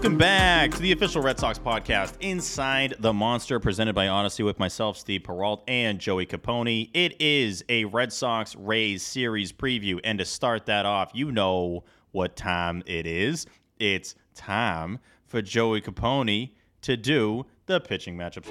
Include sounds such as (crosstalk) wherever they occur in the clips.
Welcome back to the official Red Sox podcast, Inside the Monster, presented by Audacy with myself, Steve Peralt, and Joey Capone. It is a Red Sox Rays series preview, and to start that off, you know what time it is. It's time for Joey Capone to do the pitching matchups.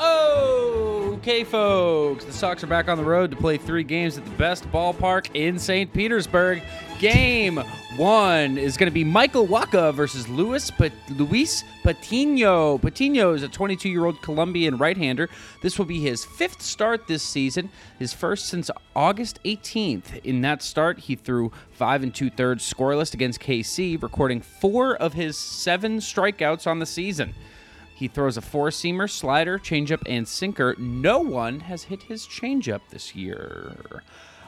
Oh, okay, folks. The Sox are back on the road to play three games at the best ballpark in St. Petersburg. Game one is going to be Michael Wacha versus Luis, Pat- Luis Patino. Patino is a 22 year old Colombian right hander. This will be his fifth start this season, his first since August 18th. In that start, he threw five and two thirds scoreless against KC, recording four of his seven strikeouts on the season. He throws a four seamer, slider, changeup, and sinker. No one has hit his changeup this year.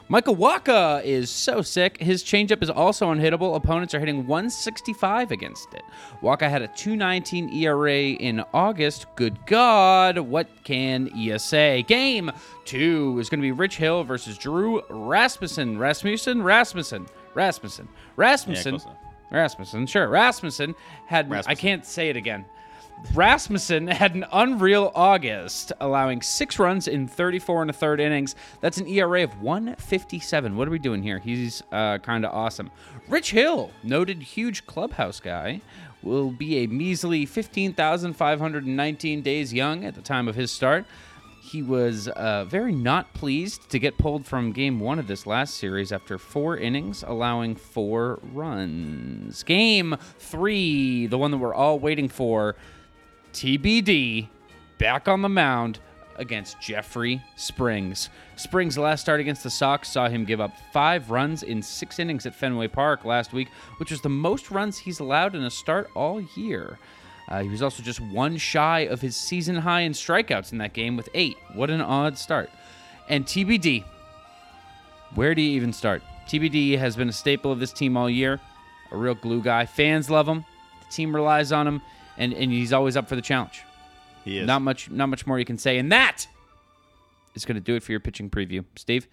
Michael Wacha is so sick. His changeup is also unhittable. Opponents are hitting 165 against it. Wacha had a 219 ERA in August. Good God, what can you say? Game two is going to be Rich Hill versus Drew Rasmussen. Rasmussen? Rasmussen. Rasmussen. Rasmussen. enough. Rasmussen, sure. Rasmussen had. I can't say it again. Rasmussen had an unreal August, allowing six runs in 34 and a third innings. That's an ERA of 157. What are we doing here? He's uh, kind of awesome. Rich Hill, noted huge clubhouse guy, will be a measly 15,519 days young at the time of his start. He was uh, very not pleased to get pulled from game one of this last series after four innings, allowing four runs. Game three, the one that we're all waiting for, TBD, back on the mound against Jeffrey Springs. Springs' last start against the Sox saw him give up five runs in six innings at Fenway Park last week, which was the most runs he's allowed in a start all year. Uh, he was also just one shy of his season high in strikeouts in that game with eight. What an odd start. And TBD, where do you even start? TBD has been a staple of this team all year, a real glue guy. Fans love him, the team relies on him, and, and he's always up for the challenge. He is. Not much, not much more you can say, and that is going to do it for your pitching preview, Steve.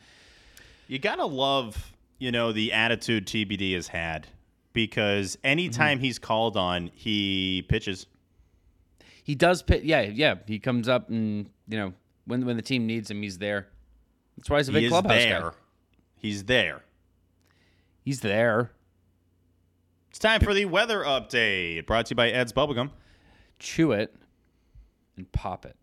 You gotta love, you know, the attitude TBD has had because anytime mm-hmm. he's called on, he pitches. He does pit, yeah, yeah. He comes up and you know when when the team needs him, he's there. That's why he's a big he clubhouse there. guy. He's there. He's there. It's time for the weather update, brought to you by Ed's Bubblegum. Chew it and pop it.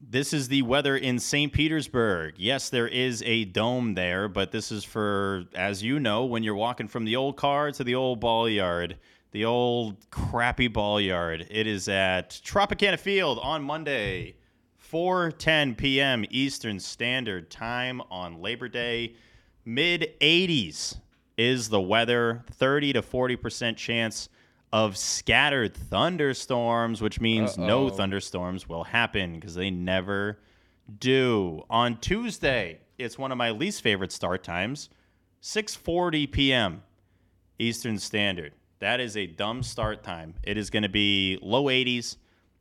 This is the weather in St. Petersburg. Yes, there is a dome there, but this is for, as you know, when you're walking from the old car to the old ball yard, the old crappy ball yard. It is at Tropicana Field on Monday, 4:10 p.m. Eastern Standard Time on Labor Day. Mid 80s is the weather. 30 to 40 percent chance of scattered thunderstorms, which means no Uh-oh. thunderstorms will happen because they never do. On Tuesday, it's one of my least favorite start times, 6:40 p.m. Eastern Standard. That is a dumb start time. It is going to be low 80s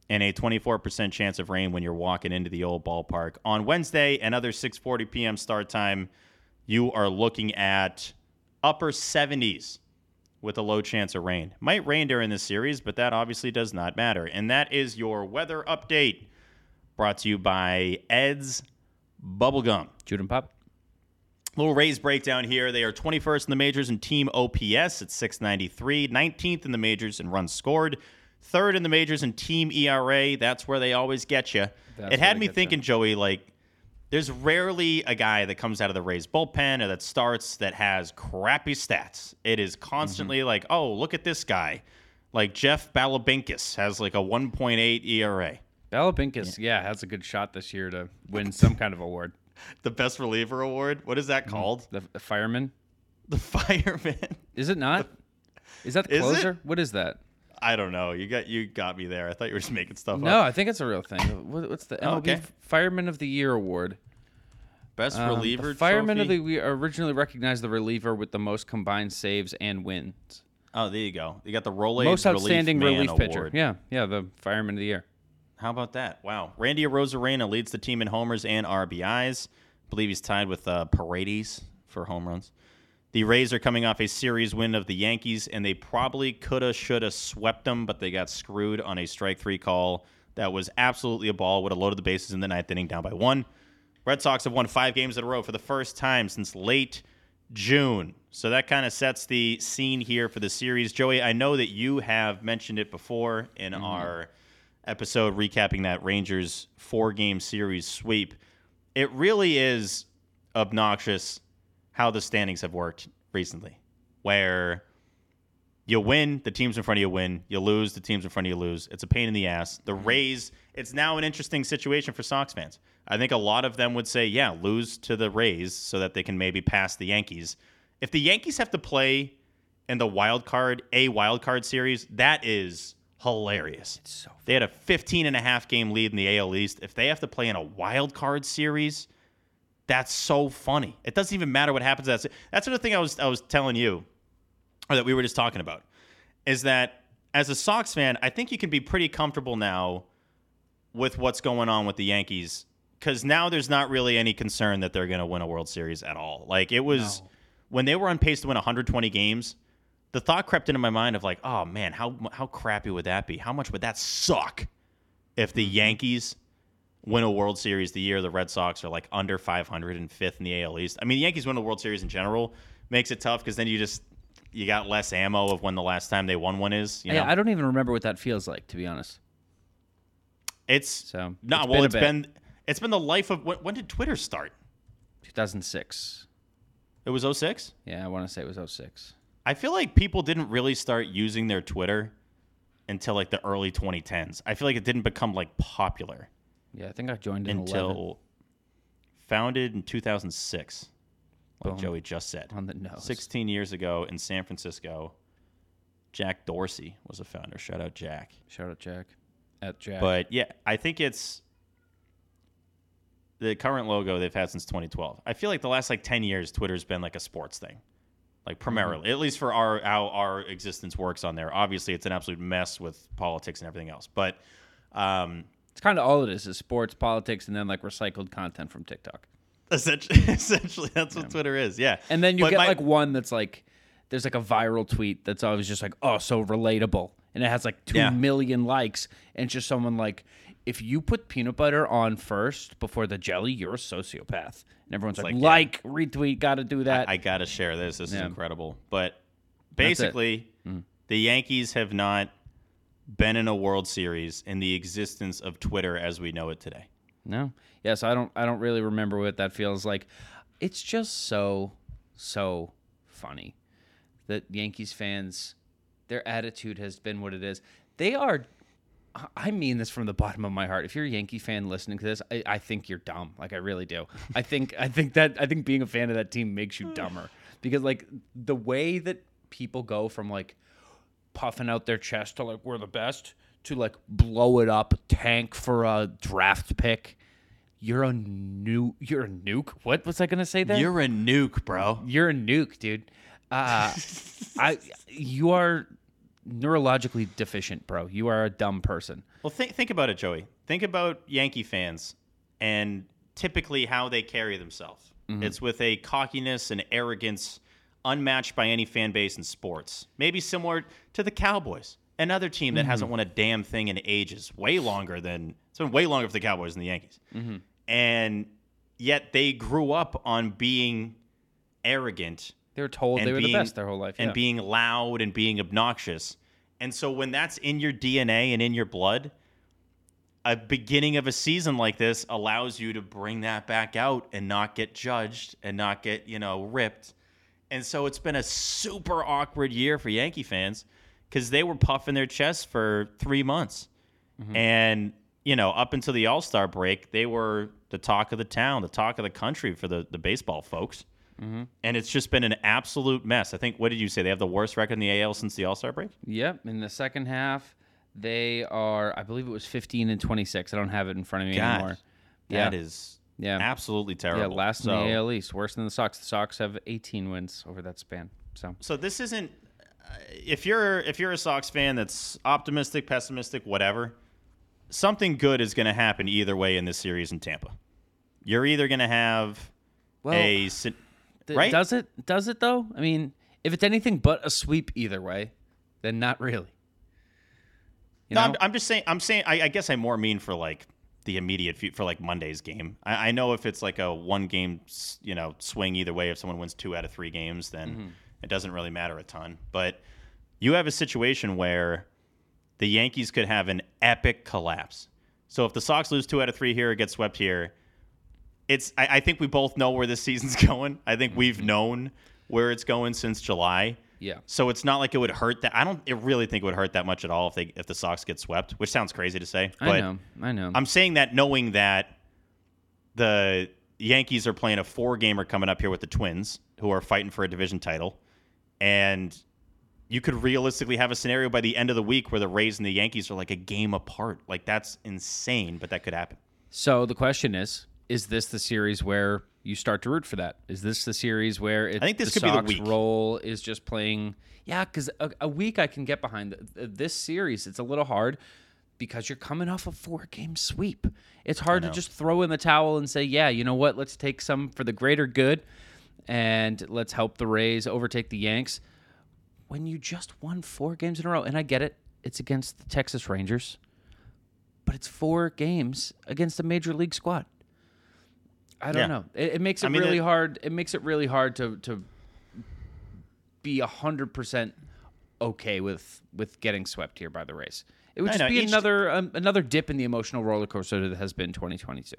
and a 24% chance of rain when you're walking into the old ballpark. On Wednesday, another 6:40 p.m. start time, you are looking at upper 70s with a low chance of rain. Might rain during this series, but that obviously does not matter. And that is your weather update brought to you by Ed's Bubblegum. Chew and pop. Little Rays breakdown here. They are 21st in the majors in team OPS at 693, 19th in the majors in runs scored, third in the majors in team ERA. That's where they always get you. That's it had me thinking, Joey, like, there's rarely a guy that comes out of the Rays bullpen or that starts that has crappy stats. It is constantly Mm-hmm. like, oh, look at this guy. Like Jeff Balabinkus has like a 1.8 ERA. Balabinkus, yeah. has a good shot this year to win some kind of award. (laughs) The best reliever award. What is that Mm-hmm. called? The, the fireman, The (laughs) fireman. is it not? Is that the Is closer? What is that? I don't know. You got you got me there. I thought you were just making stuff No, up. No, I think it's a real thing. What, what's the Oh, MLB okay. Fireman of the Year award? Best Um, the reliever. Fireman of the Year originally recognized the reliever with the most combined saves and wins. Oh, there you go. You got the Rolaids most outstanding relief, relief, pitcher. Yeah, yeah, the Fireman of the Year. How about that? Wow. Randy Arozarena leads the team in homers and RBIs. I believe he's tied with uh, Paredes for home runs. The Rays are coming off a series win of the Yankees, and they probably coulda, shoulda swept them, but they got screwed on a strike three call that was absolutely a ball. Would have loaded the bases in the ninth inning, down by one. Red Sox have won five games in a row for the first time since late June. So that kind of sets the scene here for the series. Joey, I know that you have mentioned it before in Mm-hmm. our episode recapping that Rangers four game series sweep. It really is obnoxious how the standings have worked recently, where you win, the teams in front of you win, you lose, the teams in front of you lose. It's a pain in the ass. The mm-hmm. Rays, it's now an interesting situation for Sox fans. I think a lot of them would say, yeah, lose to the Rays so that they can maybe pass the Yankees. If the Yankees have to play in the wild card, a wild card series, that is hilarious. so They had a 15 and a half game lead in the AL East. If they have to play in a wild card series, that's so funny. It doesn't even matter what happens. That's that's another thing I was I was telling you, or that we were just talking about, is that as a Sox fan, I think you can be pretty comfortable now with what's going on with the Yankees because now there's not really any concern that they're going to win a World Series at all. Like it was No. when they were on pace to win 120 games. The thought crept into my mind of like, oh man, how how crappy would that be? How much would that suck if the mm-hmm. Yankees win a World Series the year the Red Sox are like under 500 and fifth in the AL East? I mean, the Yankees win a World Series in general makes it tough because then you just you got less ammo of when the last time they won one is. You know? Yeah, I don't even remember what that feels like, to be honest. it's So, no. it's well, it's bit. been it's been the life of when, when did Twitter start? 2006. It was 06? Yeah, I want to say it was 06. I feel like people didn't really start using their Twitter until like the early 2010s. I feel like it didn't become like popular Yeah, I think I joined in 11 until founded in 2006, like Boom. Joey just said. on the nose. 16 years ago in San Francisco, Jack Dorsey was a founder. Shout out Jack. Shout out Jack. At Jack. But yeah, I think it's the current logo they've had since 2012. I feel like the last like 10 years, Twitter's been like a sports thing, like primarily, at least for our how our existence works on there. Obviously, it's an absolute mess with politics and everything else, but um, it's kind of all it is: is sports, politics, and then like recycled content from TikTok. essentially, (laughs) essentially that's what Twitter is. Yeah, And then you But get my- like one that's like there's like a viral tweet that's always just like, oh, so relatable. And it has like two million Yeah. likes. And it's just someone like, if you put peanut butter on first before the jelly, you're a sociopath. And everyone's like, like, yeah. like, retweet, gotta do that. I gotta share this. This is incredible. But basically, mm. the Yankees have not been in a World Series in the existence of Twitter as we know it today. No. Yes, I don't I don't really remember what that feels like. It's just so so funny that Yankees fans their attitude has been what it is. They are I mean this from the bottom of my heart. If you're a Yankee fan listening to this, I, I think you're dumb. Like I really do. I think I think that I think being a fan of that team makes you dumber. Because like the way that people go from like puffing out their chest to like we're the best to like blow it up, tank for a draft pick. You're a new. You're a nuke. What was I gonna say there? You're a nuke, bro. You're a nuke, dude. Uh, (laughs) I. You are neurologically deficient, bro. You are a dumb person. Well, think think about it, Joey. Think about Yankee fans and typically how they carry themselves. It's with a cockiness and arrogance unmatched by any fan base in sports. Maybe similar to the Cowboys, another team that hasn't mm-hmm. won a damn thing in ages, way longer than it's been way longer for the Cowboys than the Yankees. Mm-hmm. And yet they grew up on being arrogant They were told they were being, the best their whole life. and yeah. being loud and being obnoxious. And so when that's in your DNA and in your blood, a beginning of a season like this allows you to bring that back out and not get judged and not get, you know, ripped. And so it's been a super awkward year for Yankee fans because they were puffing their chests for three months. Mm-hmm. And, you know, up until the All Star break, they were the talk of the town, the talk of the country for the, the baseball folks. Mm-hmm. And it's just been an absolute mess. I think, what did you say? They have the worst record in the AL since the All Star break? Yep. In the second half, they are. I believe it was 15 and 26. I don't have it in front of me God, anymore. Yeah. That is Yeah. absolutely terrible. Yeah, last so, in the AL East, worse than the Sox. The Sox have 18 wins over that span. So so this isn't. uh, If you're if you're a Sox fan that's optimistic, pessimistic, whatever, something good is going to happen either way in this series in Tampa. You're either going to have well, a. Th- right? Does it? Does it though? I mean, if it's anything but a sweep either way, then not really. You No, know? I'm, I'm just saying. I'm saying. I, I guess I more mean for like the immediate fu- for like Monday's game. I, I know if it's like a one game, you know, swing either way. If someone wins two out of three games, then Mm-hmm. it doesn't really matter a ton. But you have a situation where the Yankees could have an epic collapse. So if the Sox lose two out of three here or get swept here, it's. I, I think we both know where this season's (laughs) going. I think we've Mm-hmm. known where it's going since July. Yeah. So it's not like it would hurt that. I don't I really think it would hurt that much at all if they if the Sox get swept, which sounds crazy to say. But I know. I know. I'm saying that knowing that the Yankees are playing a four gamer coming up here with the Twins, who are fighting for a division title, and you could realistically have a scenario by the end of the week where the Rays and the Yankees are like a game apart. Like that's insane, but that could happen. so the question is: Is this the series where you start to root for that? Is this the series where it, I think this the could be the week. role is just playing? Yeah, because a, a week I can get behind. Th- th- This series, it's a little hard because you're coming off a four game sweep. It's hard to just throw in the towel and say, yeah, you know what? Let's take some for the greater good and let's help the Rays overtake the Yanks. When you just won four games in a row, and I get it, it's against the Texas Rangers, but it's four games against a major league squad. I don't Yeah. know. It, it makes it I mean, really it- hard. It makes it really hard to to be hundred percent okay with with getting swept here by the race. It would I just know, be another um, another dip in the emotional roller coaster that has been 2022.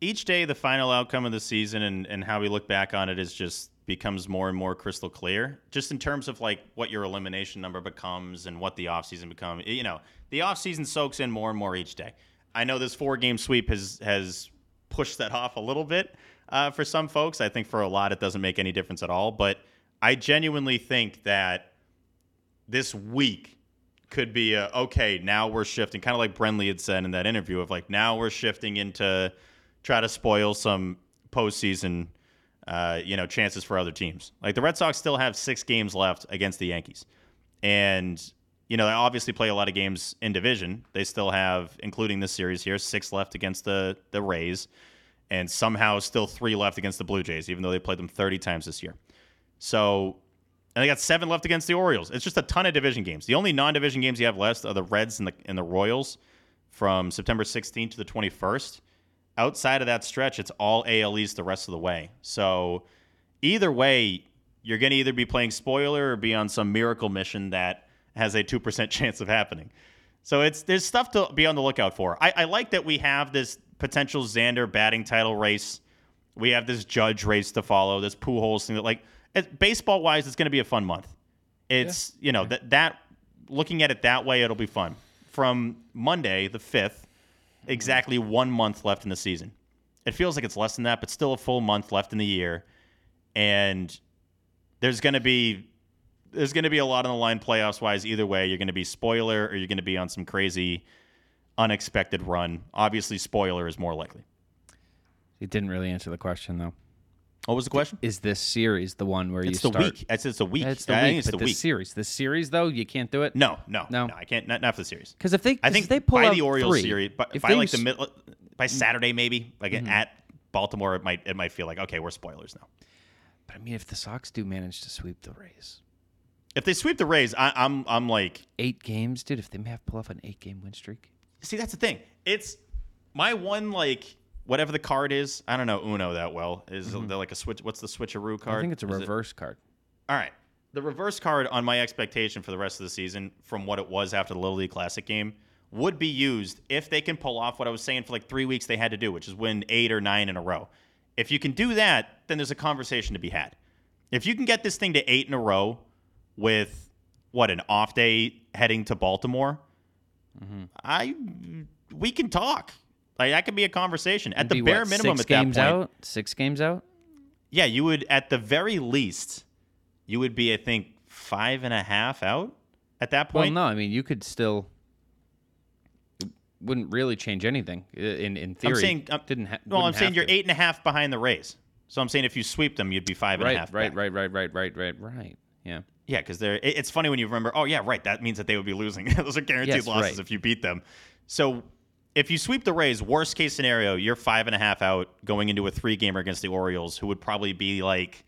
each day the final outcome of the season and, and how we look back on it is just becomes more and more crystal clear just in terms of like what your elimination number becomes and what the offseason becomes you know the offseason soaks in more and more each day i know this four game sweep has has pushed that off a little bit uh, for some folks i think for a lot it doesn't make any difference at all but i genuinely think that this week could be a, okay now we're shifting kind of like brenly had said in that interview of like now we're shifting into try to spoil some postseason, uh, you know, chances for other teams. Like the Red Sox still have six games left against the Yankees, and you know they obviously play a lot of games in division. They still have, including this series here, six left against the the Rays, and somehow still three left against the Blue Jays, even though they played them 30 times this year. So. And they got seven left against the Orioles. It's just a ton of division games. The only non-division games you have left are the Reds and the and the Royals from September 16th to the 21st outside of that stretch, it's all AL East the rest of the way. So either way, you're going to either be playing spoiler or be on some miracle mission that has a 2% (laughs) chance of happening. So it's there's stuff to be on the lookout for. I, I like that we have this potential Xander batting title race. We have this Judge race to follow, this Pujols thing that like baseball wise, it's going to be a fun month. It's you know that that looking at it that way, it'll be fun. From Monday the fifth, exactly one month left in the season. It feels like it's less than that, but still a full month left in the year. And there's going to be there's going to be a lot on the line playoffs wise either way. You're going to be spoiler or you're going to be on some crazy unexpected run. Obviously spoiler is more likely. It didn't really answer the question though. What was the question? Is this series the one where It's you the start? week. It's, it's a week. It's the I week, think it's but the this week. series, this series though, you can't do it. No, no, No. no, I can't. Not, not for the series. because if they, I think if they pull by the Orioles three, series, by, if by like the middle, by Saturday maybe, like mm-hmm. at Baltimore, it might it might feel like okay, we're spoilers now. But I mean, if the Sox do manage to sweep the Rays, If they sweep the Rays, I, I'm I'm like, eight games, dude. If they may have pull off an eight-game win streak, see, that's the thing. It's my one like whatever the card is. I don't know Uno that well. Is mm-hmm. there like a switch? What's the switcheroo card? I think it's a Is it- reverse card. All right. The reverse card on my expectation for the rest of the season, from what it was after the Little League Classic game, would be used if they can pull off what I was saying for like three weeks they had to do, which is win eight or nine in a row. If you can do that, then there's a conversation to be had. If you can get this thing to eight in a row with what an off day heading to Baltimore, Mm-hmm. I we can talk. Like that could be a conversation at the bare what, minimum. six at that games point, out. Six games out. yeah, you would at the very least, you would be, I think, five and a half out at that point. Well, no, I mean you could still. Wouldn't really change anything in in theory. I'm saying, um, didn't. Ha- well, I'm saying you're to. eight and a half behind the Rays. So I'm saying if you sweep them, you'd be five and a Right, half. right, back. right, right, right, right, right, right. Yeah. Yeah, because they're. it- It's funny when you remember. Oh yeah, right. That means that they would be losing. (laughs) Those are guaranteed Yes, losses right. if you beat them. So if you sweep the Rays, worst case scenario, you're five and a half out going into a three gamer against the Orioles, who would probably be like,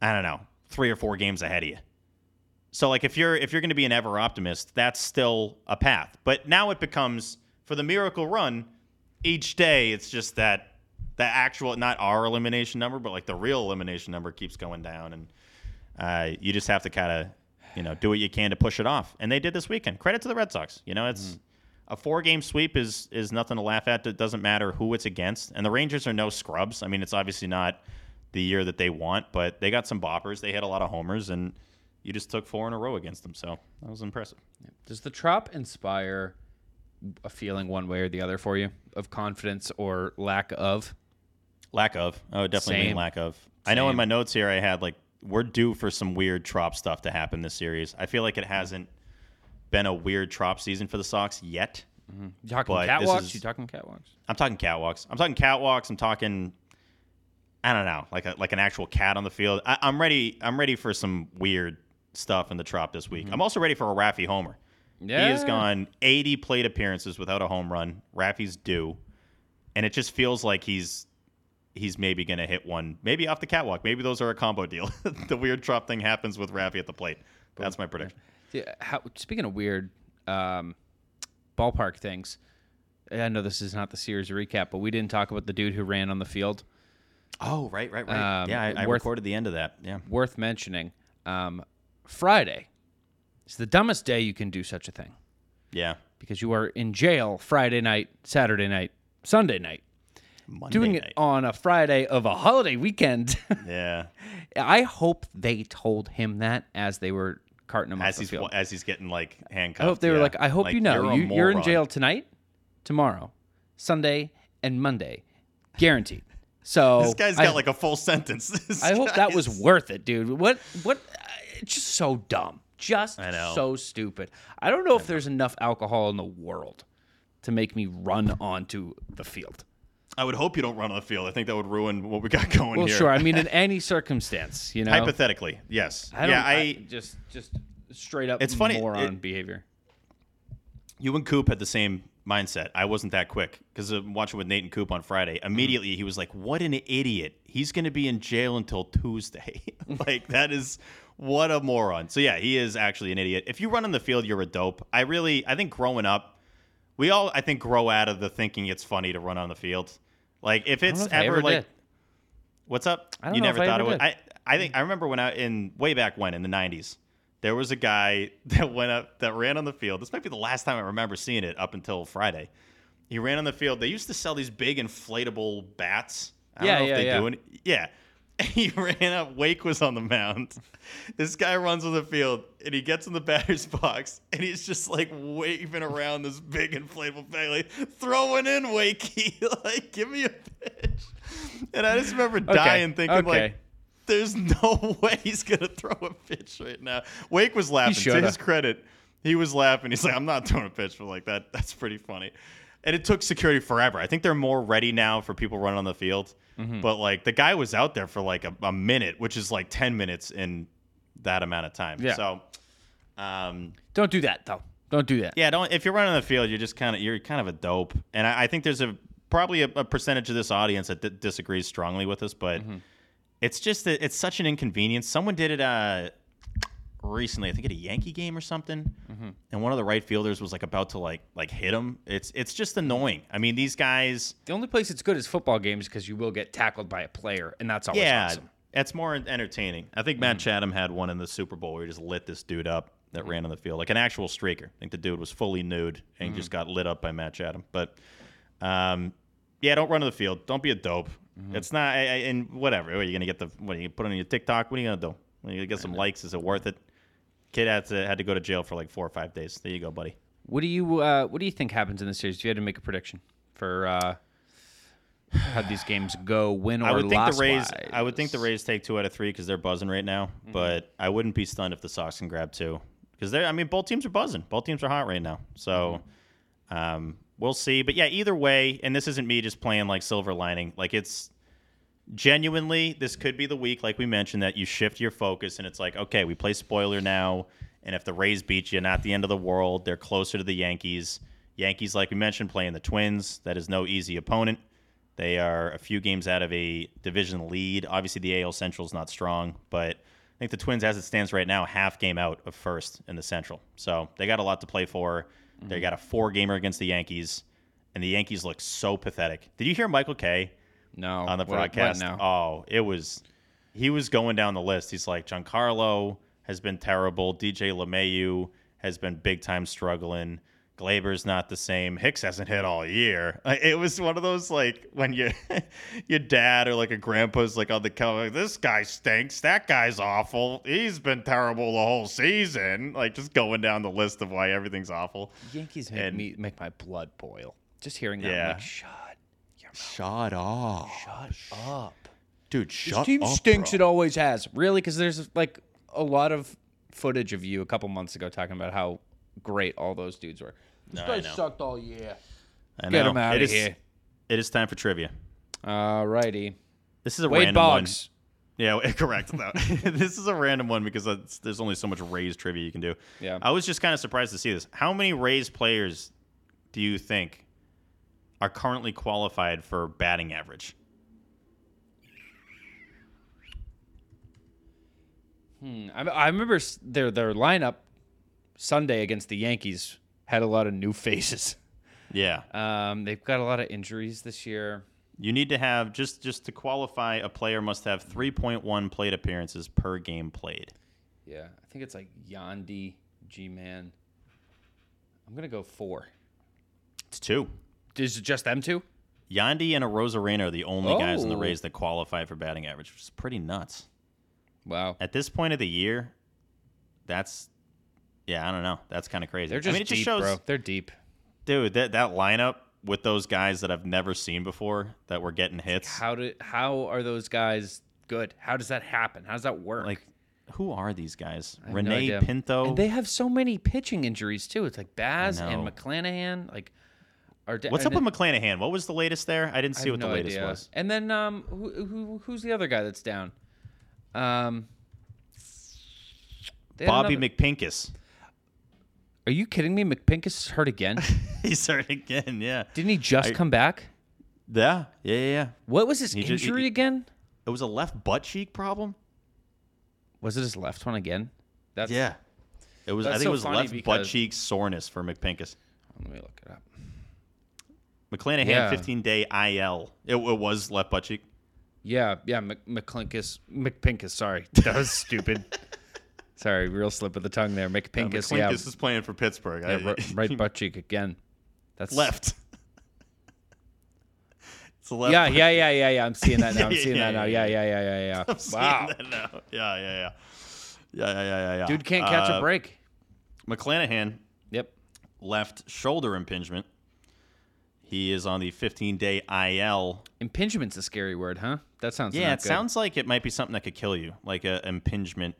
I don't know, three or four games ahead of you. So like if you're if you're going to be an ever optimist, that's still a path. But now it becomes for the miracle run, each day it's just that the actual not our elimination number, but like the real elimination number keeps going down, and uh, you just have to kind of you know do what you can to push it off. And they did this weekend. Credit to the Red Sox. You know it's. A four game sweep is is nothing to laugh at. It doesn't matter who it's against. And the Rangers are no scrubs. I mean, it's obviously not the year that they want, but they got some boppers. They hit a lot of homers, and you just took four in a row against them. So that was impressive. Does the Trop inspire a feeling one way or the other for you of confidence or lack of? Lack of. Oh, definitely mean lack of. I know in my notes here I had like we're due for some weird trop stuff to happen this series. I feel like it mm-hmm. hasn't been a weird trop season for the Sox yet. Mm-hmm. You talking catwalks? is- You talking catwalks? I'm talking catwalks. I'm talking catwalks. I'm talking. I don't know, like a, like an actual cat on the field. I, I'm ready. I'm ready for some weird stuff in the trop this week. I'm mm-hmm. also ready for a Raffy homer. Yeah. He has gone 80 plate appearances without a home run. Raffy's due, and it just feels like he's he's maybe going to hit one, maybe off the catwalk. Maybe those are a combo deal. (laughs) the weird trop thing happens with Raffy at the plate. That's my prediction. Yeah, how, speaking of weird um, ballpark things, I know this is not the series recap, but we didn't talk about the dude who ran on the field. Oh, right, right, right. Um, yeah, I, I worth- recorded the end of that. Yeah. Worth mentioning. Um, Friday is the dumbest day you can do such a thing Yeah. because you are in jail Friday night, Saturday night, Sunday night. Monday Doing night. it on a Friday of a holiday weekend. (laughs) Yeah. I hope they told him that as they were carting him off as the he's field. as he's getting like handcuffed. I hope they were like, I hope you know, you're you, you're in jail tonight, tomorrow, Sunday, and Monday, guaranteed. So This guy's I, got like a full sentence. (laughs) This I hope that was worth it, dude. What? What? uh, It's just so dumb. Just I know. so stupid. I don't know if there's enough alcohol in the world to make me run onto the field. I would hope you don't run on the field. I think that would ruin what we got (laughs) going here. Well, here. sure. I mean, in (laughs) any circumstance, you know. Hypothetically, yes. I don't, yeah, I, I just just straight up It's funny, moron it- behavior. you and Coop had the same mindset. I wasn't that quick because I'm watching with Nate and Coop on Friday. Mm-hmm. Immediately, he was like, "What an idiot! He's going to be in jail until Tuesday. (laughs) like that is what a moron." So yeah, he is actually an idiot. If you run on the field, you're a dope. I really, I think growing up, we all, I think, grow out of the thinking it's funny to run on the field. Like if it's if ever ever like, what's up? You never thought it was. did. I, I think I remember when I in way back when in the '90s, there was a guy (laughs) that went up that ran on the field. This might be the last time I remember seeing it up until Friday. He ran on the field. They used to sell these big inflatable bats. I Yeah, don't know yeah, if they yeah. do any. Yeah. (laughs) He ran up. Wake was on the mound. This guy runs on the field and he gets in the batter's box and he's just like waving around this big inflatable bag, like throwing in Wakey, (laughs) like give me a pitch. And I just remember dying thinking okay. like, there's no (laughs) way he's gonna throw a pitch right now. Wake was laughing. To his credit, he was laughing. He's like, I'm not throwing a pitch for like that. That's pretty funny. And it took security forever. I think they're more ready now for people running on the field. Mm-hmm. But like the guy was out there for like a, a minute, which is like ten minutes in that amount of time. Yeah. So, um, Don't do that though. Don't do that. yeah, don't. If you're running on the field, you're just kind of you're kind of a dope. And I, I think there's a probably a, a percentage of this audience that d- disagrees strongly with us, but Mm-hmm. it's just that it's such an inconvenience. Someone did it uh, recently, I think at a Yankee game or something, Mm-hmm. and one of the right fielders was like about to like like hit him. It's it's just annoying. I mean, these guys. The only place it's good is football games because you will get tackled by a player, and that's always yeah, awesome. it's more entertaining. I think Matt Chatham had one in the Super Bowl where he just lit this dude up that ran on the field, like an actual streaker. I think the dude was fully nude and just got lit up by Matt Chatham. But um, yeah, don't run on the field. Don't be a dope. It's not, I, I, and whatever. What, are you gonna get the? What are you gonna put on your TikTok? What are you gonna do? Are you get some likes? Is it worth it? Kid had to had to go to jail for like four or five days. There you go, buddy. What do you uh, What do you think happens in the series? If you had to make a prediction for uh, how these games go, win or I would think the Rays. wise? I would think the Rays take two out of three because they're buzzing right now. Mm-hmm. But I wouldn't be stunned if the Sox can grab two because they're. I mean, both teams are buzzing. Both teams are hot right now. So Mm-hmm. um, we'll see. But yeah, either way, and this isn't me just playing like silver lining. Like it's genuinely this could be the week, like we mentioned, that you shift your focus and it's like, okay, we play spoiler now, and if the Rays beat you, not the end of the world. They're closer to the Yankees. Yankees, like we mentioned, playing the Twins. That is no easy opponent. They are a few games out of a division lead. Obviously, the AL Central is not strong, but I think the Twins, as it stands right now, half game out of first in the Central. So they got a lot to play for. They mm-hmm. got a four gamer against the Yankees, and the Yankees look so pathetic. Did you hear Michael Kay No. on the What- what broadcast? now? Oh, it was. He was going down the list. He's like, Giancarlo has been terrible. DJ LeMahieu has been big time struggling. Gleyber's not the same. Hicks hasn't hit all year. It was one of those like when you, (laughs) your dad or like a grandpa's like on the cover. Like, this guy stinks. That guy's awful. He's been terrible the whole season. Like just going down the list of why everything's awful. Yankees make And- me make my blood boil. Just hearing that, I'm Yeah. like, shut, your mouth, Shut up, shut up. dude. This Shut team up, stinks. bro. It always has. Really? Because there's like a lot of footage of you a couple months ago talking about how great all those dudes were. This No, guy sucked all year. I Get know. him out It of is- here. It is time for trivia. Alrighty. This is a Wade random Boggs. one. Yeah, (laughs) correct. No. (laughs) this is a random one because it's, there's only so much Rays trivia you can do. Yeah. I was just kind of surprised to see this. How many Rays players do you think are currently qualified for batting average? Hmm. I, I remember their their lineup Sunday against the Yankees had a lot of new (laughs) faces. Yeah. Um, they've got a lot of injuries this year. You need to have just just to qualify, a player must have 3.1 plate appearances per game played. Yeah, I think it's like Yandy, G Man. I'm gonna go four. It's two. Is it just them two? Yandy and Arozarena are the only guys in the Oh. Rays that qualify for batting average, which is pretty nuts. Wow. At this point of the year, that's yeah, I don't know. That's kind of crazy. They're just I mean, it deep, just shows, bro. They're deep. dude, that that lineup with those guys that I've never seen before that were getting hits. How do how are those guys good? How does that happen? How does that work? Like, who are these guys? Have no Renee. Pinto. And they have so many pitching injuries too. It's like Baz and. McClanahan. Like, da- What's up with McClanahan? What was the latest there? I didn't see have what the latest idea. was. And then um, who, who who's the other guy that's down? Um, Bobby another- McPinkus. Are you kidding me? McPinkus is hurt again. (laughs) He's hurt again. Yeah. Didn't he just I- come back? Yeah. Yeah. Yeah. yeah. What was his He just- injury he- again? It was a left butt cheek problem. Was it his left one again? That's, Yeah. It was. I think so it was left butt cheek soreness for McPinkus. Let me look it up. McClanahan, Yeah. 15 day IL. It, it was left butt cheek. Yeah, yeah, Mc, McClinkus, McPinkus. Sorry, (laughs) that was stupid. (laughs) sorry, real slip of the tongue there. Uh, McPinkus, McClinkus yeah, is playing for Pittsburgh. yeah, I- (laughs) right butt cheek again. That's left. it's left. Yeah, yeah, yeah, yeah, yeah. I'm seeing that now. I'm seeing that now. yeah, Yeah, yeah, yeah, yeah, yeah. I'm seeing Wow, that now. Yeah, yeah, yeah. Yeah, yeah, yeah, yeah, yeah. dude can't catch Uh, a break. McClanahan Yep. left shoulder impingement. He is on the 15 day IL. Impingement's a scary word, huh? That sounds Yeah, not it good. sounds like it might be something that could kill you, like a impingement.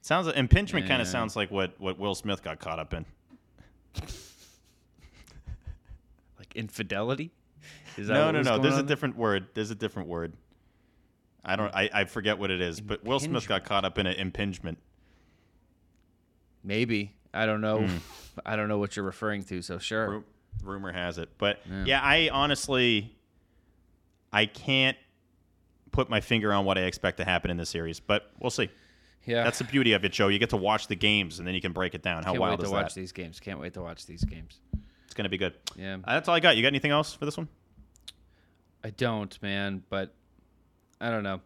Sounds like impingement kind of sounds like what what Will Smith got caught up in. like infidelity. Is that No, no, no. There's a there? different word. There's a different word. I don't. I, I forget what it is. But Will Smith got caught up in an impingement. Maybe I don't know. Hmm. (laughs) I don't know what you're referring to. So sure. Rumor has it. But yeah. I honestly, I can't put my finger on what I expect to happen in this series. But we'll see. Yeah, That's the beauty of it, Joe. You get to watch the games and then you can break it down. How Can't wild wait is to watch these games. Can't wait to watch these games. It's gonna be good. Yeah, Uh, that's all I got. You got anything else for this one? I don't, man. But I don't know.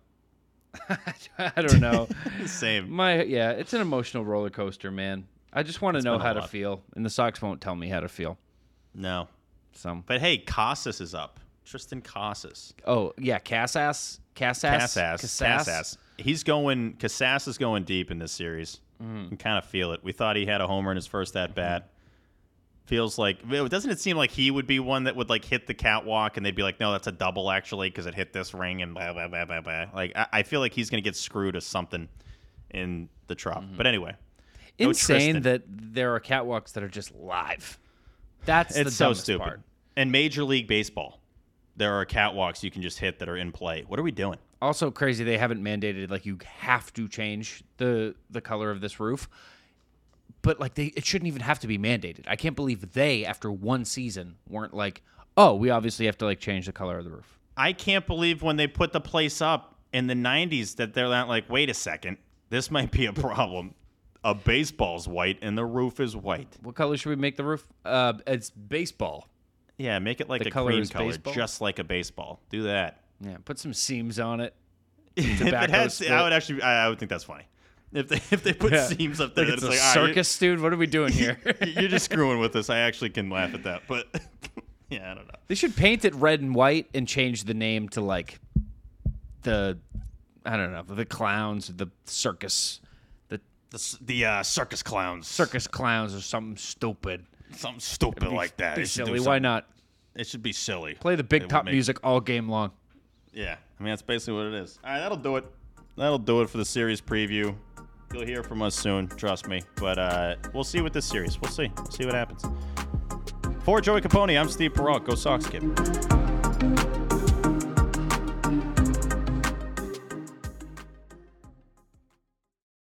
(laughs) I don't know. (laughs) Same. My yeah, it's an emotional roller coaster, man. I just want to know been a how to lot. feel, and the Sox won't tell me how to feel. No. So, But hey, Casas is up. Triston Casas. oh yeah, Casas, Casas, Casas. Casas. He's going. Casas is going deep in this series. Mm-hmm. You can kind of feel it. We thought he had a homer in his first at bat. Feels like doesn't it seem like he would be one that would like hit the catwalk and they'd be like, no, that's a double actually because it hit this ring and blah blah blah blah blah. Like I, I feel like he's gonna get screwed or something in the trop. But anyway, Insane Triston. that there are catwalks that are just live. That's the it's so stupid. part. And Major League Baseball, there are catwalks you can just hit that are in play. What are we doing? Also crazy they haven't mandated like you have to change the the color of this roof. but like they, it shouldn't even have to be mandated. I can't believe they, after one season, weren't like, oh, we obviously have to like change the color of the roof. I can't believe when they put the place up in the 90s that they're not like, wait a second, this might be a (laughs) problem. A baseball's white and the roof is white. What color should we make the roof? Uh, it's baseball. Yeah, make it like The a color cream is color, baseball? just like a baseball. Do that. Yeah, put some seams on it. (laughs) if it Tobacco has. I would actually, I, I would think that's funny. If they if they put Yeah. seams up there, Like that's it's a like all right, circus, dude. What are we doing here? (laughs) you- You're just screwing with us. I actually can laugh at that, but (laughs) yeah, I don't know. They should paint it red and white and change the name to like the I don't know the clowns, the circus, the The uh, circus clowns, circus clowns or something stupid. something stupid like that. Be It should do silly. Why something- not It should be silly. play the It big would top make- music all game long? Yeah, I mean that's basically what it is. All right, that'll do it. That'll do it for the series preview. You'll hear from us soon, trust me. But uh, we'll see with this series. We'll see. see what happens. For Joey Capone, I'm Steve Peralt. Go Sox, kid.